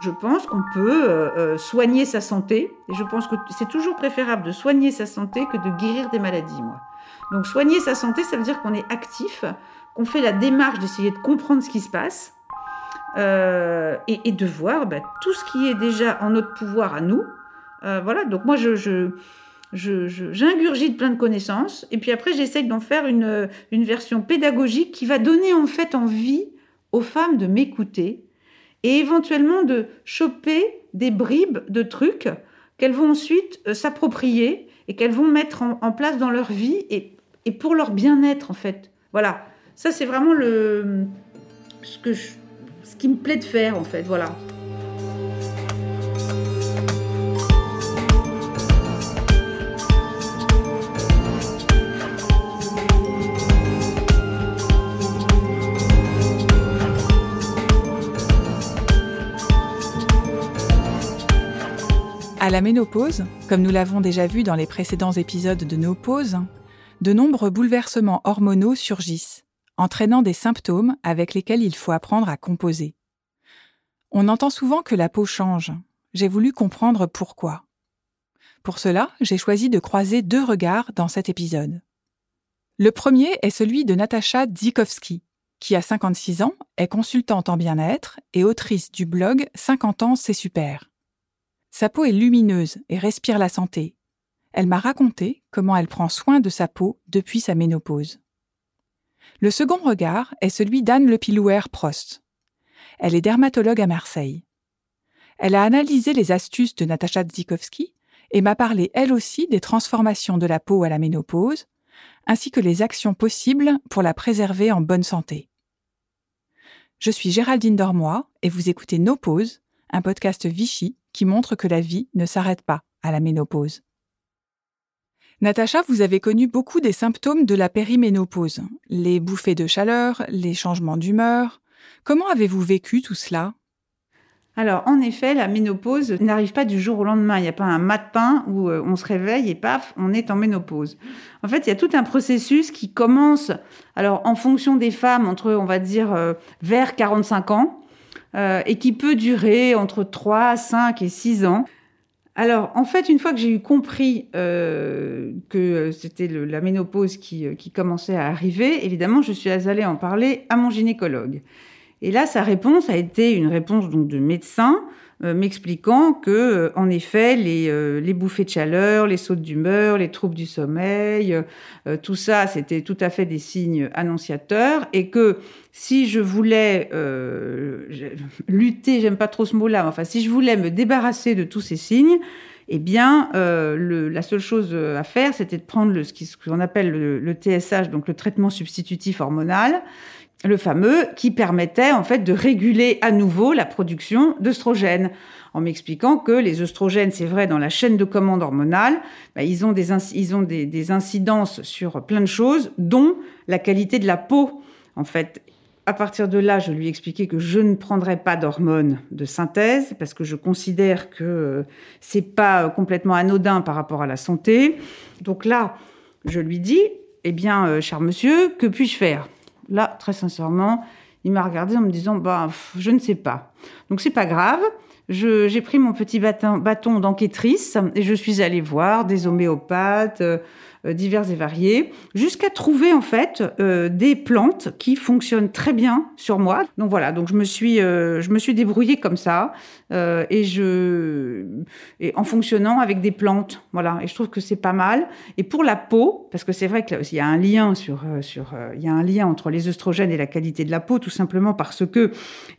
Je pense qu'on peut euh, euh, soigner sa santé, et je pense que c'est toujours préférable de soigner sa santé que de guérir des maladies, moi. Donc soigner sa santé, ça veut dire qu'on est actif, qu'on fait la démarche d'essayer de comprendre ce qui se passe, euh, et, de voir bah, tout ce qui est déjà en notre pouvoir à nous. voilà, donc moi, je, je j'ingurgite plein de connaissances et puis après j'essaye d'en faire une, une version pédagogique qui va donner en fait envie aux femmes de m'écouter et éventuellement de choper des bribes de trucs qu'elles vont ensuite euh, s'approprier et qu'elles vont mettre en, place dans leur vie et, pour leur bien-être en fait. Voilà, ça c'est vraiment le, ce, ce qui me plaît de faire en fait. Voilà. À la ménopause, comme nous l'avons déjà vu dans les précédents épisodes de nos pauses, de nombreux bouleversements hormonaux surgissent, entraînant des symptômes avec lesquels il faut apprendre à composer. On entend souvent que la peau change. J'ai voulu comprendre pourquoi. Pour cela, j'ai choisi de croiser deux regards dans cet épisode. Le premier est celui de Natacha Dzikowski, qui a 56 ans, est consultante en bien-être et autrice du blog 50 ans c'est super. Sa peau est lumineuse et respire la santé. Elle m'a raconté comment elle prend soin de sa peau depuis sa ménopause. Le second regard est celui d'Anne Lepilouer-Prost. Elle est dermatologue à Marseille. Elle a analysé les astuces de Natacha Dzikowski et m'a parlé elle aussi des transformations de la peau à la ménopause, ainsi que les actions possibles pour la préserver en bonne santé. Je suis Géraldine Dormois et vous écoutez Nos Pauses, un podcast Vichy qui montre que la vie ne s'arrête pas à la ménopause. Natacha, vous avez connu beaucoup des symptômes de la périménopause, les bouffées de chaleur, les changements d'humeur. Comment avez-vous vécu tout cela? Alors, en effet, la ménopause n'arrive pas du jour au lendemain. Il n'y a pas un matin où euh, on se réveille et paf, on est en ménopause. En fait, il y a tout un processus qui commence, alors en fonction des femmes, entre, on va dire, euh, vers 45 ans, euh, et qui peut durer entre 3, 5 et 6 ans. Alors, en fait, une fois que j'ai eu compris euh, que c'était la ménopause qui, euh, qui, commençait à arriver, évidemment, je suis allée en parler à mon gynécologue. Et là, sa réponse a été une réponse donc de médecin euh, m'expliquant que, euh, en effet, les, euh, les, bouffées de chaleur, les sautes d'humeur, les troubles du sommeil, tout ça, c'était tout à fait des signes annonciateurs, et que si je voulais lutter, j'aime pas trop ce mot-là, enfin, si je voulais me débarrasser de tous ces signes, eh bien, la seule chose à faire, c'était de prendre ce qu'on appelle le, le, TSH, donc le traitement substitutif hormonal, le fameux qui permettait en fait de réguler à nouveau la production d'œstrogènes en m'expliquant que les œstrogènes, c'est vrai, dans la chaîne de commande hormonale, bah, ils ont, des, des, incidences sur plein de choses, dont la qualité de la peau. En fait, à partir de là, je lui ai expliqué que je ne prendrais pas d'hormones de synthèse parce que je considère que euh, c'est pas complètement anodin par rapport à la santé. Donc là, je lui dis, eh bien, euh, cher monsieur, que puis-je faire? Là, très sincèrement, il m'a regardé en me disant, bah, je ne sais pas. Donc c'est pas grave. J'ai pris mon petit bâton, bâton d'enquêtrice et je suis allée voir des homéopathes, euh, divers et variés, jusqu'à trouver en fait euh, des plantes qui fonctionnent très bien sur moi. Donc voilà, donc je me suis, euh, je me suis débrouillée comme ça et je, en fonctionnant avec des plantes, voilà. Et je trouve que c'est pas mal. Et pour la peau, parce que c'est vrai qu'il y a un lien sur, sur, il y a un lien entre les œstrogènes et la qualité de la peau, tout simplement parce que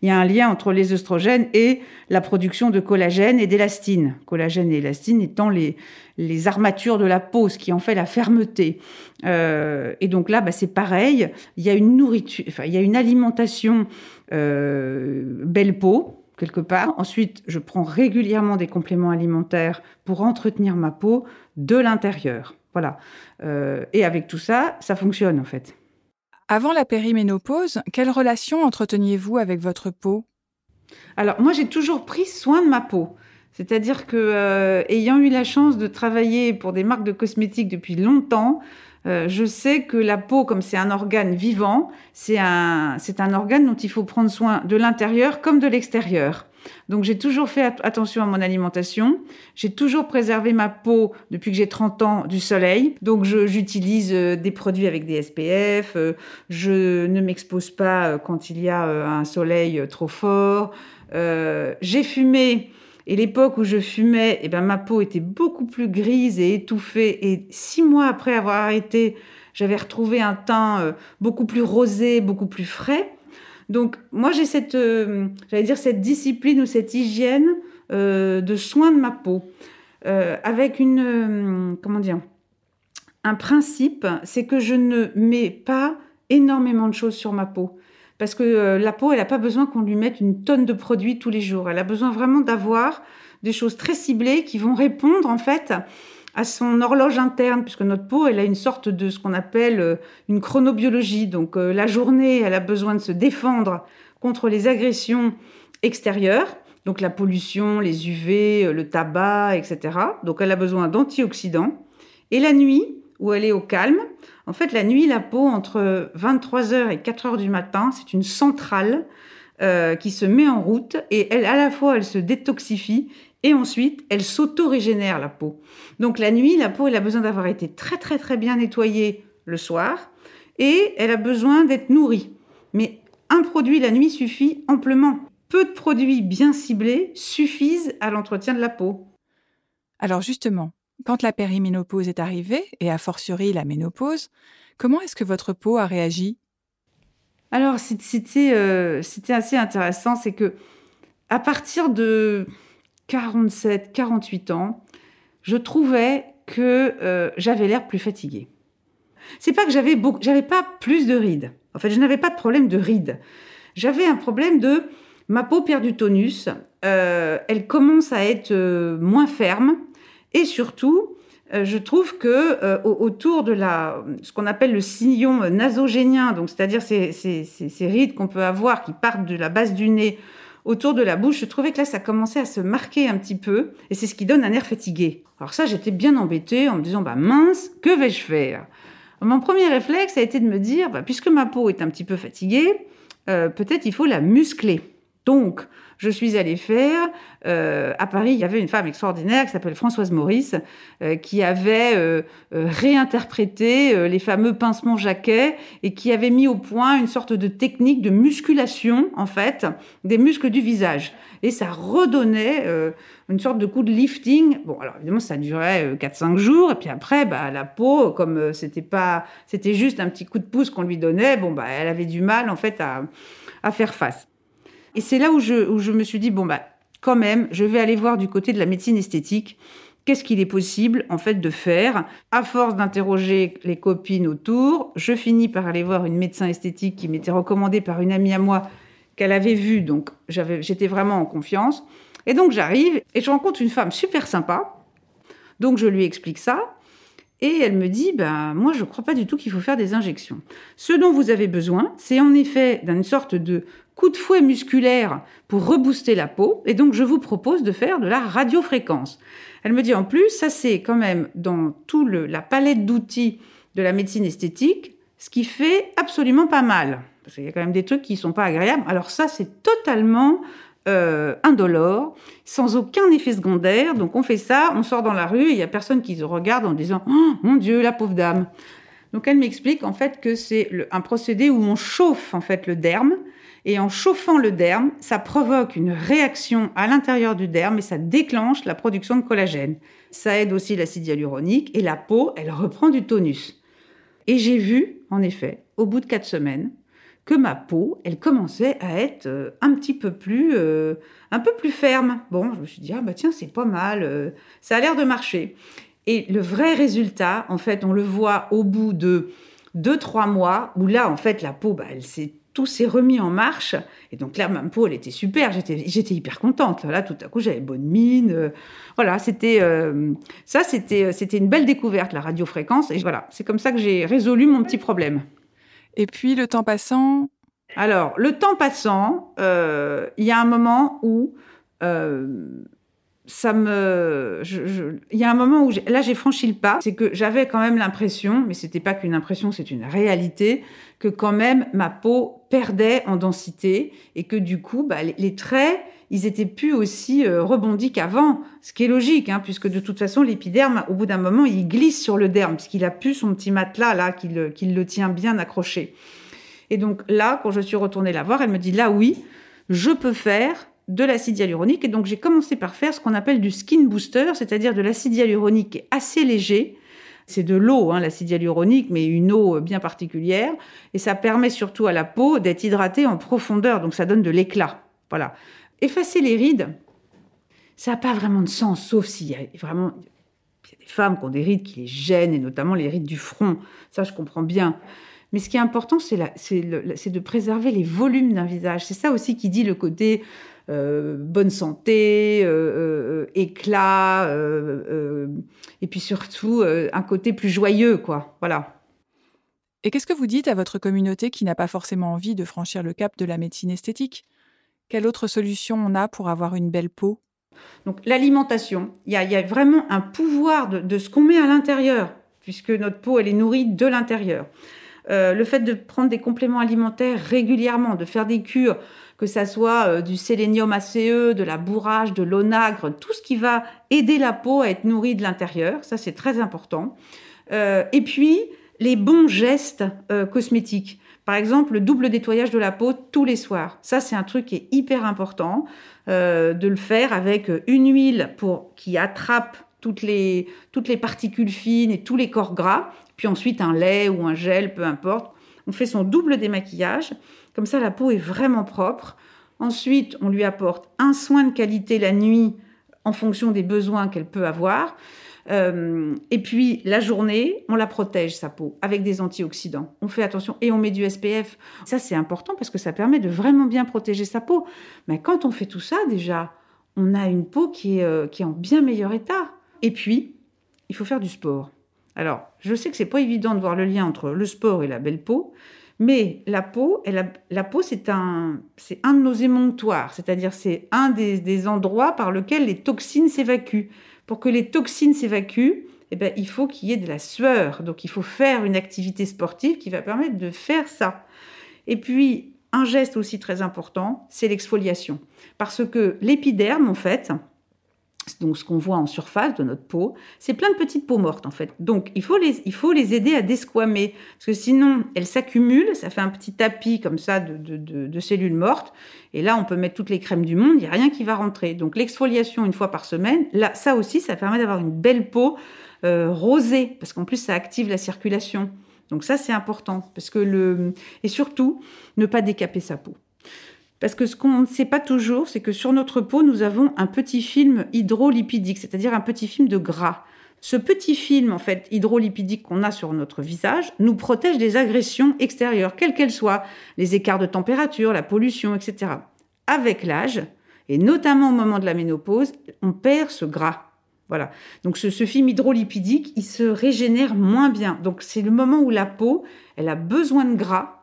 il y a un lien entre les œstrogènes et la production de collagène et d'élastine. Collagène et élastine étant les les armatures de la peau, ce qui en fait la fermeté. Euh, et donc là, bah, c'est pareil. Il y a une nourriture, enfin, il y a une alimentation euh, belle peau quelque part. Ensuite, je prends régulièrement des compléments alimentaires pour entretenir ma peau de l'intérieur. Voilà. Euh, et avec tout ça, ça fonctionne en fait. Avant la périménopause, quelle relation entreteniez-vous avec votre peau? Alors moi, j'ai toujours pris soin de ma peau. C'est-à-dire que, euh, ayant eu la chance de travailler pour des marques de cosmétiques depuis longtemps, euh, je sais que la peau, comme c'est un organe vivant, c'est un, c'est un organe dont il faut prendre soin de l'intérieur comme de l'extérieur. Donc j'ai toujours fait attention à mon alimentation. J'ai toujours préservé ma peau depuis que j'ai 30 ans du soleil. Donc j'utilise euh, des produits avec des SPF. Euh, je ne m'expose pas euh, quand il y a un soleil trop fort. j'ai fumé. Et l'époque où je fumais, eh ben, ma peau était beaucoup plus grise et étouffée. Et six mois après avoir arrêté, j'avais retrouvé un teint beaucoup plus rosé, beaucoup plus frais. Donc moi j'ai cette, euh, dire cette discipline ou cette hygiène euh, de soin de ma peau euh, avec une, comment dire, un principe, c'est que je ne mets pas énormément de choses sur ma peau. Parce que la peau, elle n'a pas besoin qu'on lui mette une tonne de produits tous les jours. Elle a besoin vraiment d'avoir des choses très ciblées qui vont répondre en fait à son horloge interne, puisque notre peau, elle a une sorte de ce qu'on appelle euh, une chronobiologie. Donc euh, la journée, elle a besoin de se défendre contre les agressions extérieures, donc la pollution, les UV, euh, le tabac, etc. Donc elle a besoin d'antioxydants. Et la nuit, où elle est au calme, en fait, la nuit, la peau, entre 23h et 4h du matin, c'est une centrale qui se met en route et elle, à la fois, elle se détoxifie et ensuite, elle s'auto-régénère la peau. Donc la nuit, la peau, elle a besoin d'avoir été très très très bien nettoyée le soir et elle a besoin d'être nourrie. Mais un produit la nuit suffit amplement. Peu de produits bien ciblés suffisent à l'entretien de la peau. Alors justement, quand la périménopause est arrivée, et a fortiori la ménopause, comment est-ce que votre peau a réagi? Alors euh, c'était assez intéressant, c'est que à partir de 47, 48 ans, je trouvais que euh, j'avais l'air plus fatiguée. C'est pas que j'avais beaucoup, j'avais pas plus de rides. En fait, je n'avais pas de problème de rides. J'avais un problème de ma peau perd du tonus, euh, elle commence à être euh, moins ferme et surtout, je trouve que autour de la, ce qu'on appelle le sillon nasogénien, donc c'est-à-dire ces, ces rides qu'on peut avoir qui partent de la base du nez autour de la bouche, je trouvais que là, ça commençait à se marquer un petit peu, et c'est ce qui donne un air fatigué. Alors ça, j'étais bien embêtée en me disant, bah mince, que vais-je faire? Mon premier réflexe a été de me dire, bah, puisque ma peau est un petit peu fatiguée, euh, peut-être il faut la muscler. Donc, je suis allée faire. Euh, à Paris, il y avait une femme extraordinaire qui s'appelle Françoise Maurice, euh, qui avait euh, réinterprété les fameux pincements jaquets et qui avait mis au point une sorte de technique de musculation, en fait, des muscles du visage. Et ça redonnait une sorte de coup de lifting. Bon, alors évidemment, ça durait 4-5 jours. Et puis après, bah, la peau, comme c'était pas, c'était juste un petit coup de pouce qu'on lui donnait, bon, bah, elle avait du mal, en fait, à, à faire face. Et c'est là où je, me suis dit, bon, bah, quand même, je vais aller voir du côté de la médecine esthétique. Qu'est-ce qu'il est possible, en fait, de faire? À force d'interroger les copines autour, je finis par aller voir une médecin esthétique qui m'était recommandée par une amie à moi qu'elle avait vue. Donc, j'étais vraiment en confiance. Et donc, j'arrive et je rencontre une femme super sympa. Donc, je lui explique ça. Et elle me dit, ben, moi, je ne crois pas du tout qu'il faut faire des injections. Ce dont vous avez besoin, c'est en effet d'une sorte de coup de fouet musculaire pour rebooster la peau. Et donc, je vous propose de faire de la radiofréquence. Elle me dit en plus, ça c'est quand même dans toute la palette d'outils de la médecine esthétique, ce qui fait absolument pas mal. Parce qu'il y a quand même des trucs qui ne sont pas agréables. Alors ça, c'est totalement euh, indolore, sans aucun effet secondaire. Donc on fait ça, on sort dans la rue, et il n'y a personne qui se regarde en disant oh, mon Dieu, la pauvre dame ». Donc elle m'explique en fait que c'est un procédé où on chauffe en fait le derme et en chauffant le derme, ça provoque une réaction à l'intérieur du derme et ça déclenche la production de collagène. Ça aide aussi l'acide hyaluronique et la peau, elle reprend du tonus. Et j'ai vu, en effet, au bout de quatre semaines, que ma peau, elle commençait à être euh, un petit peu plus, euh, un peu plus ferme. Bon, je me suis dit ah bah tiens c'est pas mal, euh, ça a l'air de marcher. Et le vrai résultat, en fait, on le voit au bout de deux trois mois où là en fait la peau, bah, elle s'est tout s'est remis en marche. Et donc là, ma peau, elle était super. J'étais, hyper contente. Là, tout à coup, j'avais bonne mine. Voilà, c'était euh, ça, c'était une belle découverte, la radiofréquence. Et voilà, c'est comme ça que j'ai résolu mon petit problème. Et puis, le temps passant? Alors, le temps passant, il y a un moment où ça me, là j'ai franchi le pas, c'est que j'avais quand même l'impression, mais c'était pas qu'une impression, c'est une réalité, que quand même ma peau perdait en densité et que du coup, bah, les, traits, ils étaient plus aussi euh, rebondis qu'avant, ce qui est logique, hein, puisque de toute façon l'épiderme, au bout d'un moment, il glisse sur le derme, puisqu'il a plus son petit matelas là qui le, qui le tient bien accroché. Et donc là, quand je suis retournée la voir, elle me dit là oui, je peux faire de l'acide hyaluronique. Et donc, j'ai commencé par faire ce qu'on appelle du skin booster, c'est-à-dire de l'acide hyaluronique assez léger. C'est de l'eau, hein, l'acide hyaluronique, mais une eau bien particulière. Et ça permet surtout à la peau d'être hydratée en profondeur. Donc, ça donne de l'éclat. Voilà. Effacer les rides, ça n'a pas vraiment de sens, sauf s'il y a vraiment des femmes qui ont des rides qui les gênent, et notamment les rides du front. Ça, je comprends bien. Mais ce qui est important, c'est de préserver les volumes d'un visage. C'est ça aussi qui dit le côté euh, bonne santé, euh, euh, éclat, et puis surtout un côté plus joyeux, quoi. Voilà. Et qu'est-ce que vous dites à votre communauté qui n'a pas forcément envie de franchir le cap de la médecine esthétique? Quelle autre solution on a pour avoir une belle peau? Donc l'alimentation, il y, a vraiment un pouvoir de, ce qu'on met à l'intérieur, puisque notre peau, est nourrie de l'intérieur. le fait de prendre des compléments alimentaires régulièrement, de faire des cures, que ça soit euh, du sélénium ACE, de la bourrage, de l'onagre, tout ce qui va aider la peau à être nourrie de l'intérieur. Ça, c'est très important. Euh, et puis, les bons gestes euh, cosmétiques. Par exemple, le double nettoyage de la peau tous les soirs. Ça, c'est un truc qui est hyper important de le faire avec une huile pour qui attrape toutes les, toutes les particules fines et tous les corps gras. Puis ensuite, un lait ou un gel, peu importe. On fait son double démaquillage. Comme ça, la peau est vraiment propre. Ensuite, on lui apporte un soin de qualité la nuit en fonction des besoins qu'elle peut avoir. Euh, et puis la journée, on la protège sa peau avec des antioxydants. On fait attention et on met du SPF. Ça c'est important parce que ça permet de vraiment bien protéger sa peau. Mais quand on fait tout ça déjà, on a une peau qui est, euh, qui est en bien meilleur état. Et puis, il faut faire du sport. Alors, je sais que c'est pas évident de voir le lien entre le sport et la belle peau, mais la peau, la peau, c'est un, un de nos émonctoires, c'est-à-dire c'est un des, endroits par lesquels les toxines s'évacuent. Pour que les toxines s'évacuent, eh ben, il faut qu'il y ait de la sueur. Donc, il faut faire une activité sportive qui va permettre de faire ça. Et puis, un geste aussi très important, c'est l'exfoliation. Parce que l'épiderme, en fait, donc ce qu'on voit en surface de notre peau, c'est plein de petites peaux mortes en fait. Donc il faut les, il faut les aider à desquamer, parce que sinon elles s'accumulent, ça fait un petit tapis comme ça de, de, cellules mortes, et là on peut mettre toutes les crèmes du monde, il n'y a rien qui va rentrer. Donc l'exfoliation une fois par semaine, là ça aussi ça permet d'avoir une belle peau euh, rosée, parce qu'en plus ça active la circulation. Donc ça c'est important, parce que le... Et surtout, ne pas décaper sa peau. Parce que ce qu'on ne sait pas toujours, c'est que sur notre peau, nous avons un petit film hydrolipidique, c'est-à-dire un petit film de gras. Ce petit film, en fait, hydrolipidique qu'on a sur notre visage, nous protège des agressions extérieures, quelles qu'elles soient, les écarts de température, la pollution, etc. Avec l'âge, et notamment au moment de la ménopause, on perd ce gras. Voilà. Donc ce, ce, film hydrolipidique, il se régénère moins bien. Donc c'est le moment où la peau, elle a besoin de gras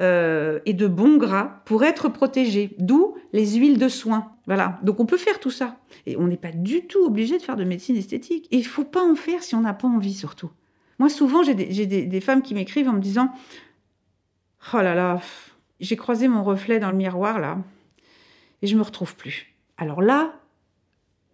euh, et de bons gras pour être protégé. D'où les huiles de soin. Voilà. Donc on peut faire tout ça. Et on n'est pas du tout obligé de faire de médecine esthétique. Et il faut pas en faire si on n'a pas envie, surtout. Moi, souvent, j'ai des, femmes qui m'écrivent en me disant Oh là là, j'ai croisé mon reflet dans le miroir, là, et je me retrouve plus. Alors là,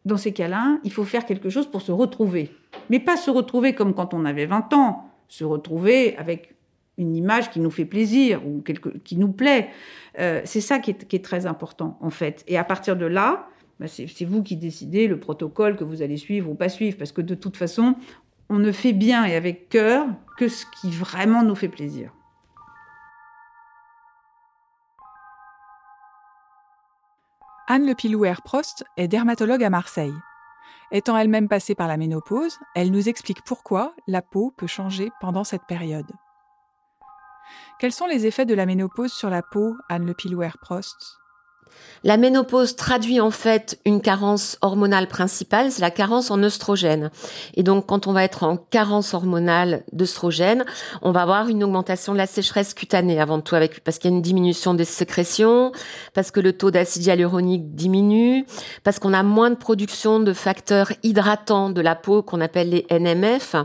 dans ces cas-là, il faut faire quelque chose pour se retrouver. Mais pas se retrouver comme quand on avait 20 ans, se retrouver avec une image qui nous fait plaisir ou qui nous plaît. Euh, c'est ça qui est, très important, en fait. Et à partir de là, bah, c'est vous qui décidez le protocole que vous allez suivre ou pas suivre, parce que de toute façon, on ne fait bien et avec cœur que ce qui vraiment nous fait plaisir. Anne Le Pilouer-Prost est dermatologue à Marseille. Étant elle-même passée par la ménopause, elle nous explique pourquoi la peau peut changer pendant cette période. Quels sont les effets de la ménopause sur la peau, Anne Le Pilouer-Prost La ménopause traduit en fait une carence hormonale principale, c'est la carence en œstrogène. Et donc quand on va être en carence hormonale d'œstrogène, on va avoir une augmentation de la sécheresse cutanée avant tout avec parce qu'il y a une diminution des sécrétions, parce que le taux d'acide hyaluronique diminue, parce qu'on a moins de production de facteurs hydratants de la peau qu'on appelle les NMF.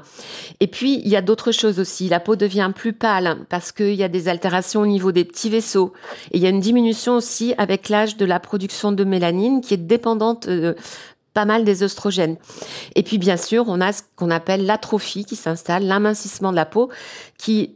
Et puis il y a d'autres choses aussi, la peau devient plus pâle parce qu'il y a des altérations au niveau des petits vaisseaux et il y a une diminution aussi avec de la production de mélanine qui est dépendante euh, pas mal des oestrogènes. Et puis bien sûr, on a ce qu'on appelle l'atrophie qui s'installe, l'amincissement de la peau qui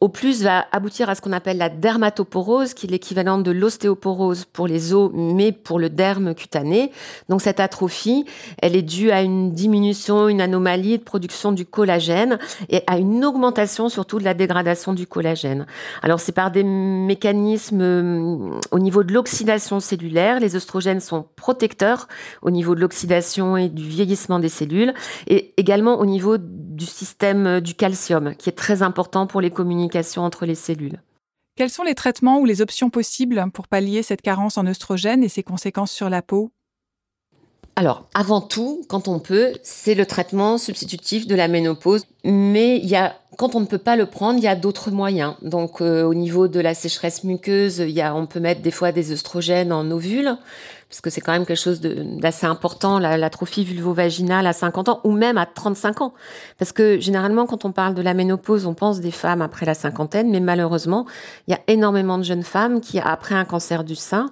au plus va aboutir à ce qu'on appelle la dermatoporose, qui est l'équivalent de l'ostéoporose pour les os, mais pour le derme cutané. Donc cette atrophie, elle est due à une diminution, une anomalie de production du collagène et à une augmentation surtout de la dégradation du collagène. Alors c'est par des mécanismes euh, au niveau de l'oxydation cellulaire. Les oestrogènes sont protecteurs au niveau de l'oxydation et du vieillissement des cellules et également au niveau du système du calcium, qui est très important pour les communications entre les cellules. Quels sont les traitements ou les options possibles pour pallier cette carence en œstrogène et ses conséquences sur la peau? Alors, avant tout, quand on peut, c'est le traitement substitutif de la ménopause. Mais il y a, quand on ne peut pas le prendre, il y a d'autres moyens. Donc, euh, au niveau de la sécheresse muqueuse, il y a, on peut mettre des fois des œstrogènes en ovules parce que c'est quand même quelque chose d'assez important, l'atrophie vulvo-vaginale à 50 ans ou même à 35 ans. Parce que généralement, quand on parle de la ménopause, on pense des femmes après la cinquantaine, mais malheureusement, il y a énormément de jeunes femmes qui, après un cancer du sein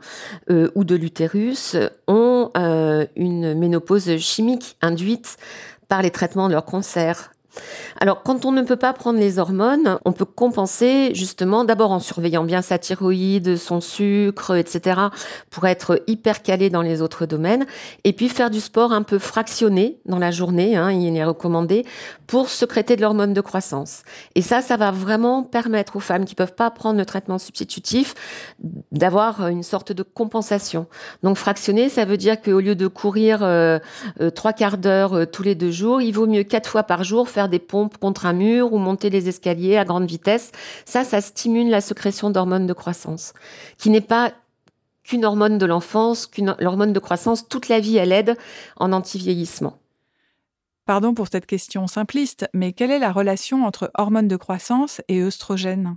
euh, ou de l'utérus, ont euh, une ménopause chimique induite par les traitements de leur cancer alors, quand on ne peut pas prendre les hormones, on peut compenser justement d'abord en surveillant bien sa thyroïde, son sucre, etc., pour être hyper calé dans les autres domaines, et puis faire du sport un peu fractionné dans la journée, hein, il est recommandé, pour secréter de l'hormone de croissance. Et ça, ça va vraiment permettre aux femmes qui peuvent pas prendre le traitement substitutif d'avoir une sorte de compensation. Donc, fractionné, ça veut dire qu'au lieu de courir euh, euh, trois quarts d'heure euh, tous les deux jours, il vaut mieux quatre fois par jour faire des pompes contre un mur ou monter les escaliers à grande vitesse. Ça, ça stimule la sécrétion d'hormones de croissance, qui n'est pas qu'une hormone de l'enfance, qu'une hormone de croissance. Toute la vie, elle aide en anti-vieillissement. Pardon pour cette question simpliste, mais quelle est la relation entre hormones de croissance et œstrogènes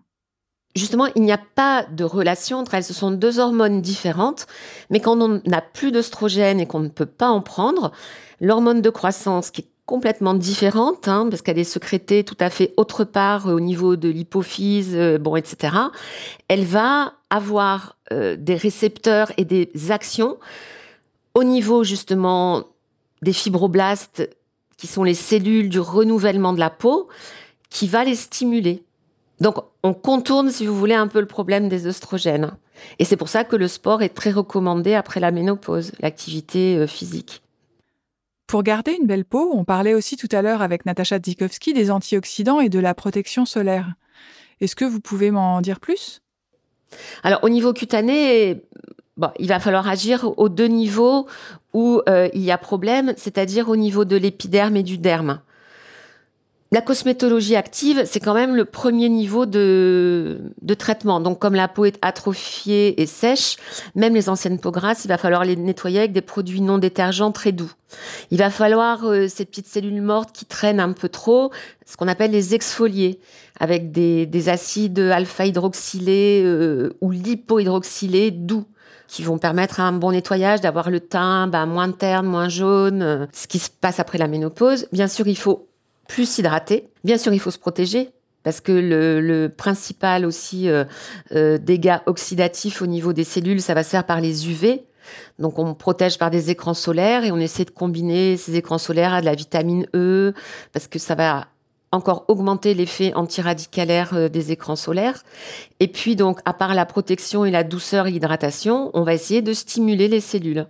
Justement, il n'y a pas de relation entre elles. Ce sont deux hormones différentes, mais quand on n'a plus d'œstrogène et qu'on ne peut pas en prendre, l'hormone de croissance, qui est complètement différente, hein, parce qu'elle est sécrétée tout à fait autre part euh, au niveau de l'hypophyse, euh, bon, etc. Elle va avoir euh, des récepteurs et des actions au niveau justement des fibroblastes, qui sont les cellules du renouvellement de la peau, qui va les stimuler. Donc, on contourne, si vous voulez, un peu le problème des oestrogènes. Et c'est pour ça que le sport est très recommandé après la ménopause, l'activité physique. Pour garder une belle peau, on parlait aussi tout à l'heure avec Natacha Dzikowski des antioxydants et de la protection solaire. Est-ce que vous pouvez m'en dire plus? Alors au niveau cutané, il va falloir agir aux deux niveaux où euh, il y a problème, c'est-à-dire au niveau de l'épiderme et du derme. La cosmétologie active, c'est quand même le premier niveau de, de, traitement. Donc, comme la peau est atrophiée et sèche, même les anciennes peaux grasses, il va falloir les nettoyer avec des produits non détergents très doux. Il va falloir euh, ces petites cellules mortes qui traînent un peu trop, ce qu'on appelle les exfolier, avec des, des acides alpha-hydroxylés euh, ou lipohydroxylés doux qui vont permettre un bon nettoyage, d'avoir le teint bah, moins terne, moins jaune, euh, ce qui se passe après la ménopause. Bien sûr, il faut plus s'hydrater. Bien sûr, il faut se protéger parce que le, principal aussi euh, euh, dégât oxydatif au niveau des cellules, ça va se faire par les UV. Donc on protège par des écrans solaires et on essaie de combiner ces écrans solaires à de la vitamine E parce que ça va encore augmenter l'effet antiradicalaire euh, des écrans solaires. Et puis donc, à part la protection et la douceur et l'hydratation, on va essayer de stimuler les cellules.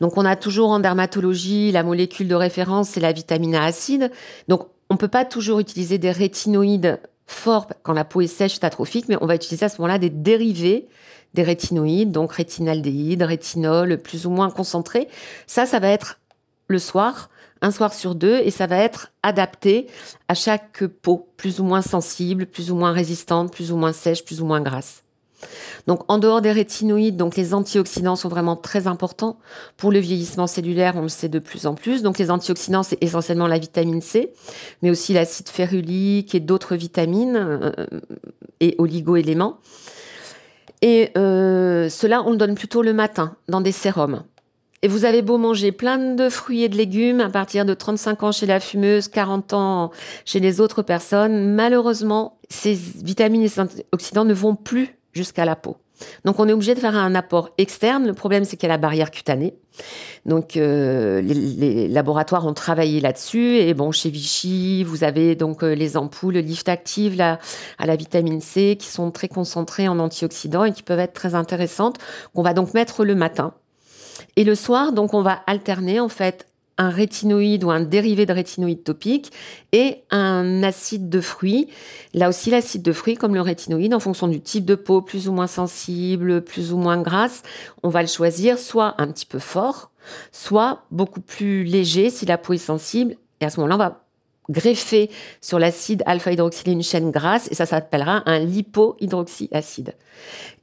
Donc on a toujours en dermatologie la molécule de référence, c'est la vitamine A acide. Donc on ne peut pas toujours utiliser des rétinoïdes forts quand la peau est sèche, atrophique, mais on va utiliser à ce moment-là des dérivés des rétinoïdes, donc rétinaldéhyde, rétinol, plus ou moins concentré. Ça, ça va être le soir, un soir sur deux, et ça va être adapté à chaque peau, plus ou moins sensible, plus ou moins résistante, plus ou moins sèche, plus ou moins grasse. Donc en dehors des rétinoïdes, donc les antioxydants sont vraiment très importants pour le vieillissement cellulaire, on le sait de plus en plus. Donc les antioxydants, c'est essentiellement la vitamine C, mais aussi l'acide férulique et d'autres vitamines euh, et oligo-éléments. Et euh, cela, on le donne plutôt le matin dans des sérums. Et vous avez beau manger plein de fruits et de légumes à partir de 35 ans chez la fumeuse, 40 ans chez les autres personnes, malheureusement, ces vitamines et ces antioxydants ne vont plus jusqu'à la peau. Donc on est obligé de faire un apport externe. Le problème c'est qu'il y a la barrière cutanée. Donc euh, les, laboratoires ont travaillé là-dessus et bon chez Vichy vous avez donc euh, les ampoules Lift Active à la vitamine C qui sont très concentrées en antioxydants et qui peuvent être très intéressantes. On va donc mettre le matin et le soir, donc, on va alterner en fait un rétinoïde ou un dérivé de rétinoïde topique et un acide de fruits. Là aussi, l'acide de fruits, comme le rétinoïde, en fonction du type de peau, plus ou moins sensible, plus ou moins grasse, on va le choisir soit un petit peu fort, soit beaucoup plus léger si la peau est sensible. Et à ce moment-là, on va greffer sur l'acide alpha-hydroxylé une chaîne grasse et ça s'appellera un lipohydroxyacide.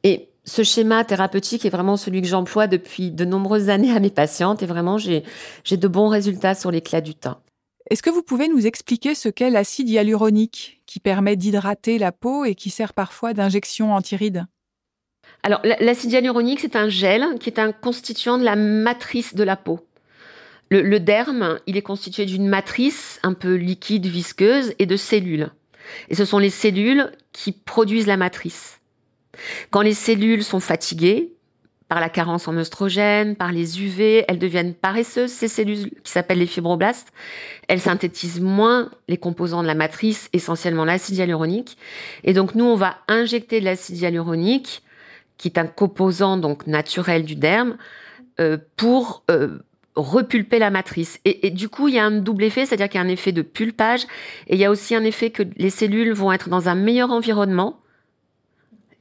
Et ce schéma thérapeutique est vraiment celui que j'emploie depuis de nombreuses années à mes patientes et vraiment j'ai de bons résultats sur l'éclat du teint. Est-ce que vous pouvez nous expliquer ce qu'est l'acide hyaluronique qui permet d'hydrater la peau et qui sert parfois d'injection antiride? Alors l'acide hyaluronique c'est un gel qui est un constituant de la matrice de la peau. Le, le derme, il est constitué d'une matrice un peu liquide, visqueuse et de cellules. Et ce sont les cellules qui produisent la matrice. Quand les cellules sont fatiguées, par la carence en oestrogène, par les UV, elles deviennent paresseuses, ces cellules qui s'appellent les fibroblastes. Elles synthétisent moins les composants de la matrice, essentiellement l'acide hyaluronique. Et donc, nous, on va injecter de l'acide hyaluronique, qui est un composant donc naturel du derme, euh, pour euh, repulper la matrice. Et, et, du coup, il y a un double effet, c'est-à-dire qu'il y a un effet de pulpage, et il y a aussi un effet que les cellules vont être dans un meilleur environnement,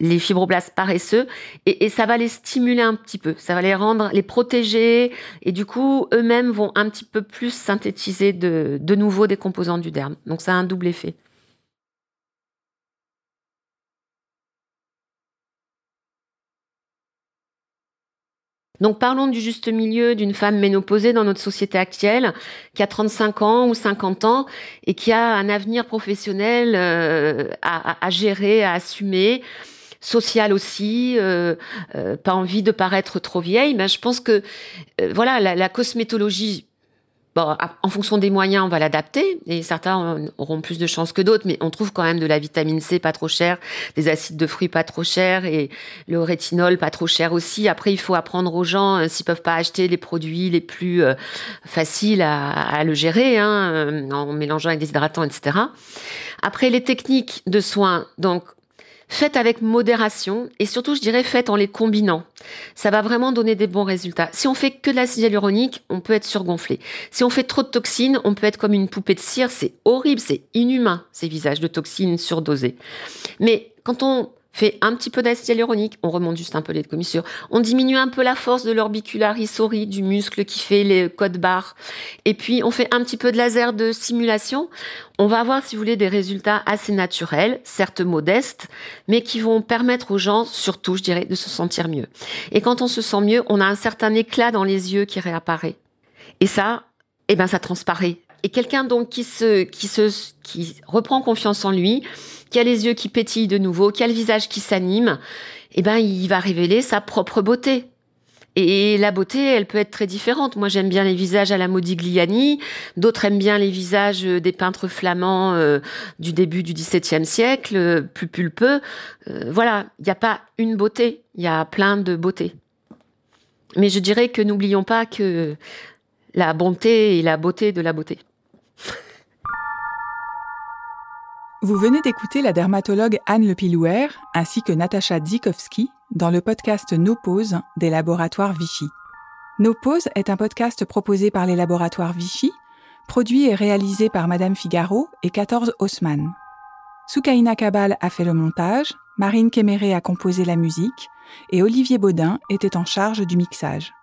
les fibroblastes paresseux et, ça va les stimuler un petit peu, ça va les rendre, les protéger et du coup eux-mêmes vont un petit peu plus synthétiser de, nouveau des composants du derme. Donc ça a un double effet. Donc parlons du juste milieu d'une femme ménopausée dans notre société actuelle, qui a 35 ans ou 50 ans et qui a un avenir professionnel euh, à, gérer, à assumer sociale aussi, euh, euh, pas envie de paraître trop vieille. Mais je pense que euh, voilà, la, la cosmétologie Bon, en fonction des moyens, on va l'adapter et certains auront plus de chances que d'autres, mais on trouve quand même de la vitamine C pas trop chère, des acides de fruits pas trop chers et le rétinol pas trop cher aussi. Après, il faut apprendre aux gens euh, s'ils peuvent pas acheter les produits les plus euh, faciles à, à, le gérer, hein, en mélangeant avec des hydratants, etc. Après, les techniques de soins, donc Faites avec modération et surtout, je dirais, faites en les combinant. Ça va vraiment donner des bons résultats. Si on fait que de l'acide hyaluronique, on peut être surgonflé. Si on fait trop de toxines, on peut être comme une poupée de cire. C'est horrible, c'est inhumain, ces visages de toxines surdosées. Mais quand on fait un petit peu d'acide hyaluronique, on remonte juste un peu les commissures, on diminue un peu la force de l'orbicularis du muscle qui fait les codes barres, et puis on fait un petit peu de laser de simulation, on va avoir, si vous voulez, des résultats assez naturels, certes modestes, mais qui vont permettre aux gens, surtout, je dirais, de se sentir mieux. Et quand on se sent mieux, on a un certain éclat dans les yeux qui réapparaît. Et ça, eh ben, ça transparaît. Et quelqu'un donc qui se, qui se, qui reprend confiance en lui, qui a les yeux qui pétillent de nouveau, qui a le visage qui s'anime, eh ben, il va révéler sa propre beauté. Et la beauté, elle peut être très différente. Moi, j'aime bien les visages à la Modigliani. D'autres aiment bien les visages des peintres flamands euh, du début du XVIIe siècle, plus pulpeux. Euh, voilà, il n'y a pas une beauté, il y a plein de beautés. Mais je dirais que n'oublions pas que la bonté est la beauté de la beauté. Vous venez d'écouter la dermatologue Anne Lepilouer ainsi que Natacha Dzikowski dans le podcast No Pause des laboratoires Vichy. No Pause est un podcast proposé par les laboratoires Vichy, produit et réalisé par Madame Figaro et 14 Haussmann. Soukaina Kabal a fait le montage, Marine Kéméré a composé la musique et Olivier Baudin était en charge du mixage.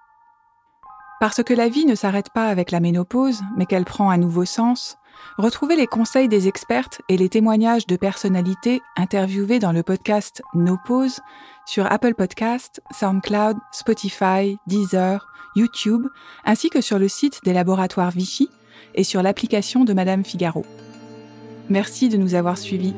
Parce que la vie ne s'arrête pas avec la ménopause, mais qu'elle prend un nouveau sens, Retrouvez les conseils des expertes et les témoignages de personnalités interviewées dans le podcast No Pause sur Apple Podcast, SoundCloud, Spotify, Deezer, YouTube, ainsi que sur le site des laboratoires Vichy et sur l'application de Madame Figaro. Merci de nous avoir suivis.